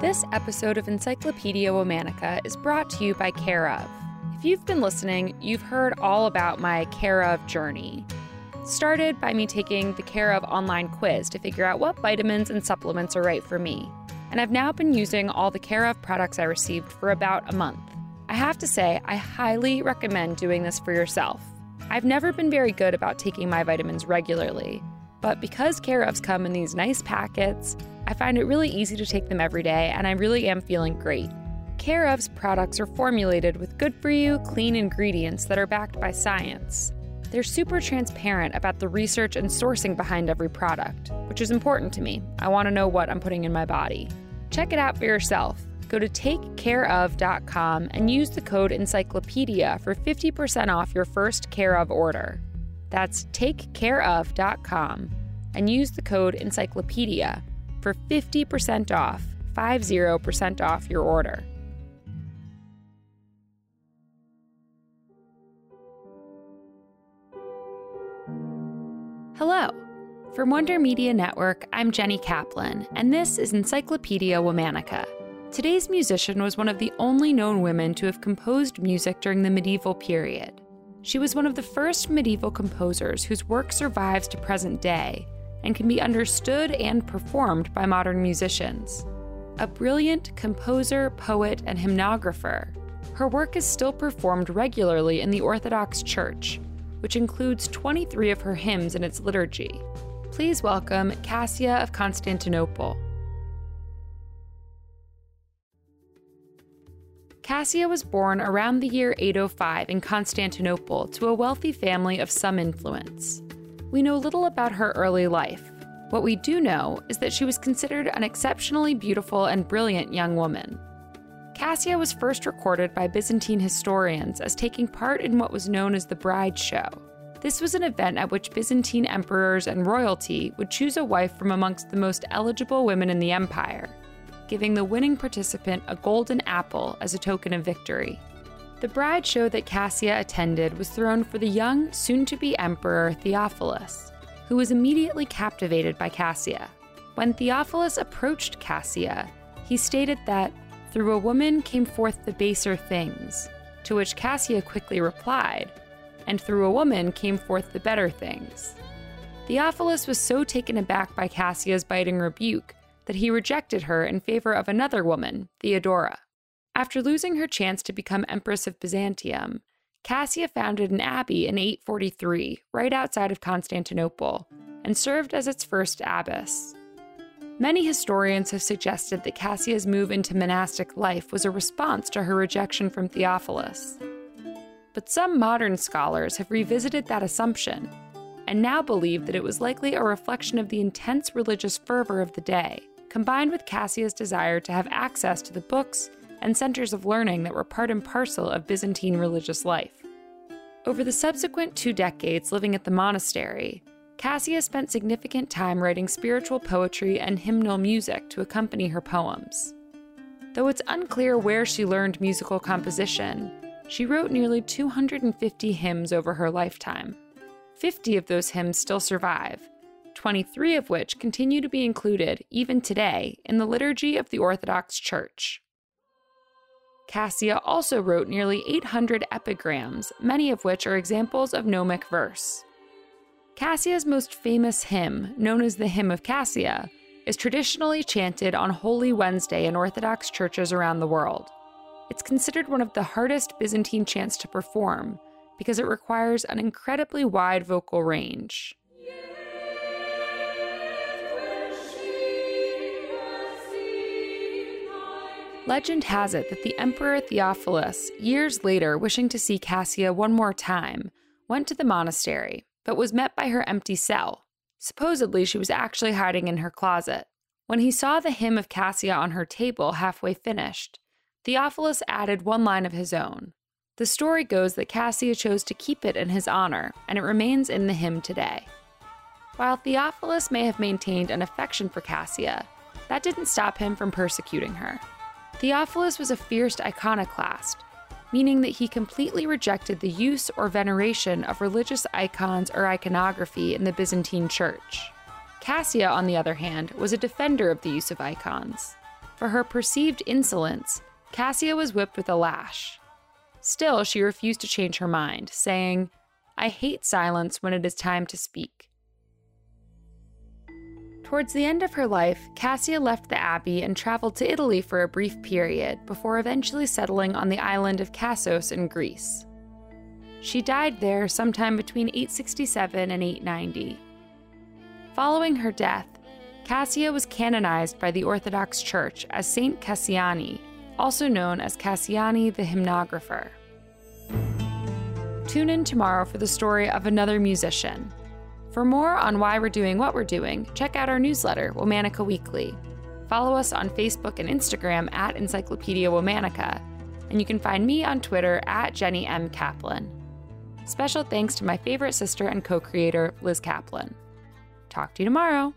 This episode of Encyclopedia Womannica is brought to you by Care of. If you've been listening, you've heard all about my Care of journey. Started by me taking the Care of online quiz to figure out what vitamins and supplements are right for me. And I've now been using all the Care of products I received for about a month. I have to say, I highly recommend doing this for yourself. I've never been very good about taking my vitamins regularly, but because Care ofs come in these nice packets, I find it really easy to take them every day, and I really am feeling great. Care of's products are formulated with good for you, clean ingredients that are backed by science. They're super transparent about the research and sourcing behind every product, which is important to me. I want to know what I'm putting in my body. Check it out for yourself. Go to takecareof.com and use the code encyclopedia for 50% off your first Care of order. That's takecareof.com and use the code encyclopedia for 50% off, 50% off your order. Hello. From Wonder Media Network, I'm Jenny Kaplan, and this is Encyclopedia Womannica. Today's musician was one of the only known women to have composed music during the medieval period. She was one of the first medieval composers whose work survives to present day and can be understood and performed by modern musicians. A brilliant composer, poet, and hymnographer, her work is still performed regularly in the Orthodox Church, which includes 23 of her hymns in its liturgy. Please welcome Kassia of Constantinople. Kassia was born around the year 805 in Constantinople to a wealthy family of some influence. We know little about her early life. What we do know is that she was considered an exceptionally beautiful and brilliant young woman. Kassia was first recorded by Byzantine historians as taking part in what was known as the Bride Show. This was an event at which Byzantine emperors and royalty would choose a wife from amongst the most eligible women in the empire, giving the winning participant a golden apple as a token of victory. The bride show that Kassia attended was thrown for the young, soon to be emperor Theophilus, who was immediately captivated by Kassia. When Theophilus approached Kassia, he stated that through a woman came forth the baser things, to which Kassia quickly replied, and through a woman came forth the better things. Theophilus was so taken aback by Kassia's biting rebuke that he rejected her in favor of another woman, Theodora. After losing her chance to become Empress of Byzantium, Kassia founded an abbey in 843 right outside of Constantinople and served as its first abbess. Many historians have suggested that Kassia's move into monastic life was a response to her rejection from Theophilus. But some modern scholars have revisited that assumption and now believe that it was likely a reflection of the intense religious fervor of the day, combined with Kassia's desire to have access to the books and centers of learning that were part and parcel of Byzantine religious life. Over the subsequent two decades living at the monastery, Kassia spent significant time writing spiritual poetry and hymnal music to accompany her poems. Though it's unclear where she learned musical composition, she wrote nearly 250 hymns over her lifetime. 50 of those hymns still survive, 23 of which continue to be included, even today, in the liturgy of the Orthodox Church. Kassia also wrote nearly 800 epigrams, many of which are examples of gnomic verse. Kassia's most famous hymn, known as the Hymn of Kassia, is traditionally chanted on Holy Wednesday in Orthodox churches around the world. It's considered one of the hardest Byzantine chants to perform because it requires an incredibly wide vocal range. Legend has it that the Emperor Theophilus, years later wishing to see Kassia one more time, went to the monastery, but was met by her empty cell. Supposedly, she was actually hiding in her closet. When he saw the hymn of Kassia on her table halfway finished, Theophilus added one line of his own. The story goes that Kassia chose to keep it in his honor, and it remains in the hymn today. While Theophilus may have maintained an affection for Kassia, that didn't stop him from persecuting her. Theophilus was a fierce iconoclast, meaning that he completely rejected the use or veneration of religious icons or iconography in the Byzantine Church. Kassia, on the other hand, was a defender of the use of icons. For her perceived insolence, Kassia was whipped with a lash. Still, she refused to change her mind, saying, I hate silence when it is time to speak. Towards the end of her life, Kassia left the abbey and traveled to Italy for a brief period before eventually settling on the island of Kassos in Greece. She died there sometime between 867 and 890. Following her death, Kassia was canonized by the Orthodox Church as Saint Cassiani, also known as Cassiani the hymnographer. Tune in tomorrow for the story of another musician. For more on why we're doing what we're doing, check out our newsletter, Womannica Weekly. Follow us on Facebook and Instagram at Encyclopedia Womannica, and you can find me on Twitter at Jenny M. Kaplan. Special thanks to my favorite sister and co creator, Liz Kaplan. Talk to you tomorrow.